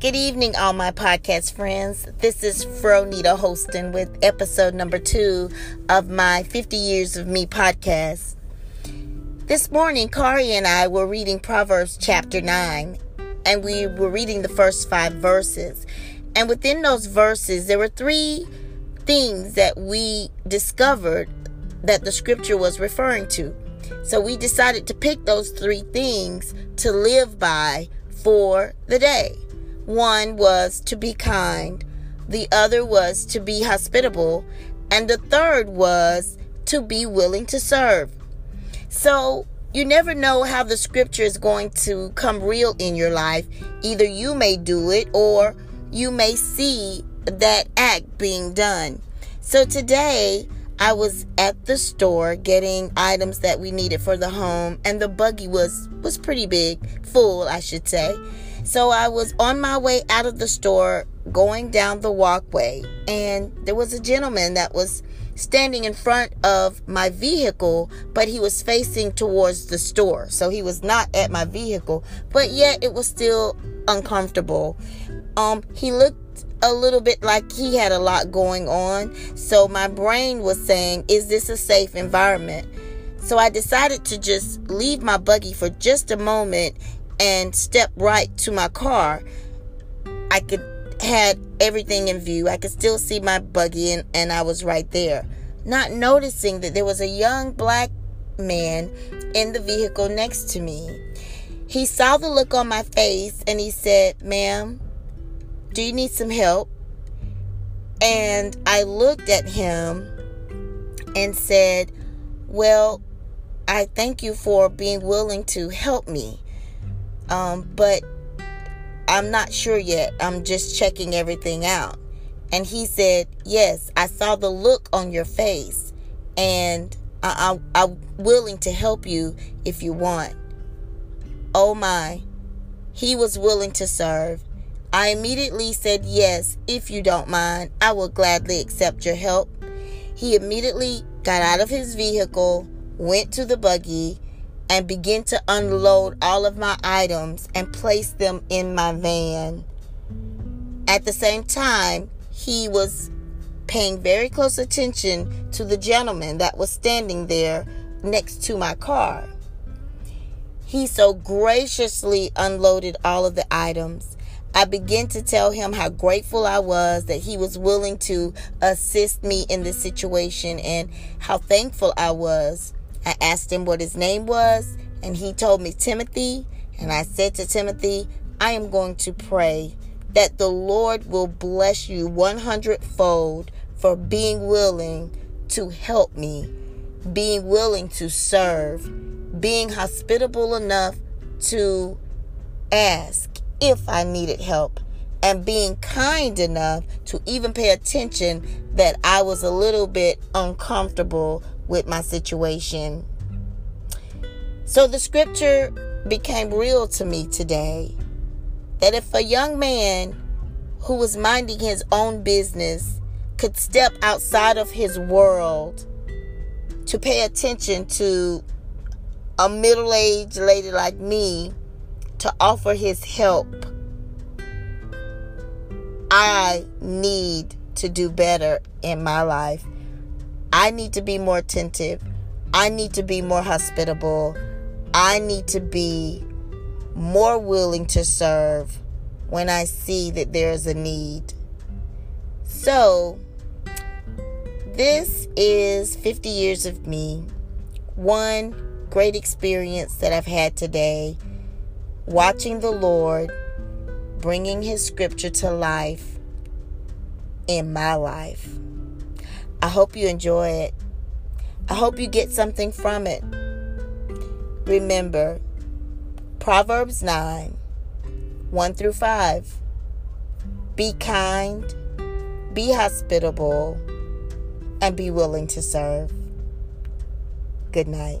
Good evening, all my podcast friends. This is Fronita hosting with episode number two of my 50 Years of Me podcast. This morning, Kari and I were reading Proverbs chapter 9, and we were reading the first five verses. And within those verses, there were three things that we discovered that the scripture was referring to. So we decided to pick those three things to live by for the day. One was to be kind, the other was to be hospitable, and the third was to be willing to serve. So you never know how the scripture is going to come real in your life. Either you may do it or you may see that act being done. So today, I was at the store getting items that we needed for the home and the buggy was was pretty big, full I should say. So I was on my way out of the store going down the walkway, and there was a gentleman that was standing in front of my vehicle, but he was facing towards the store. So he was not at my vehicle, but yet it was still uncomfortable. Um, he looked a little bit like he had a lot going on. So my brain was saying, is this a safe environment? So I decided to just leave my buggy for just a moment and step right to my car, I could had everything in view. I could still see my buggy and, and I was right there. Not noticing that there was a young black man in the vehicle next to me. He saw the look on my face and he said, Ma'am, do you need some help? And I looked at him and said, Well, I thank you for being willing to help me. Um, but I'm not sure yet. I'm just checking everything out. And he said, Yes, I saw the look on your face, and I, I, I'm willing to help you if you want. Oh my, he was willing to serve. I immediately said, Yes, if you don't mind, I will gladly accept your help. He immediately got out of his vehicle, went to the buggy, and begin to unload all of my items and place them in my van. At the same time, he was paying very close attention to the gentleman that was standing there next to my car. He so graciously unloaded all of the items. I began to tell him how grateful I was that he was willing to assist me in this situation and how thankful I was I asked him what his name was, and he told me Timothy. And I said to Timothy, I am going to pray that the Lord will bless you 100 fold for being willing to help me, being willing to serve, being hospitable enough to ask if I needed help, and being kind enough to even pay attention that I was a little bit uncomfortable with my situation. So the scripture became real to me today that if a young man who was minding his own business could step outside of his world to pay attention to a middle aged lady like me to offer his help, I need to do better in my life. I need to be more attentive. I need to be more hospitable. I need to be more willing to serve when I see that there's a need. So, this is 50 years of me. One great experience that I've had today watching the Lord bringing His scripture to life in my life. I hope you enjoy it. I hope you get something from it. Remember, Proverbs 9 1 through 5. Be kind, be hospitable, and be willing to serve. Good night.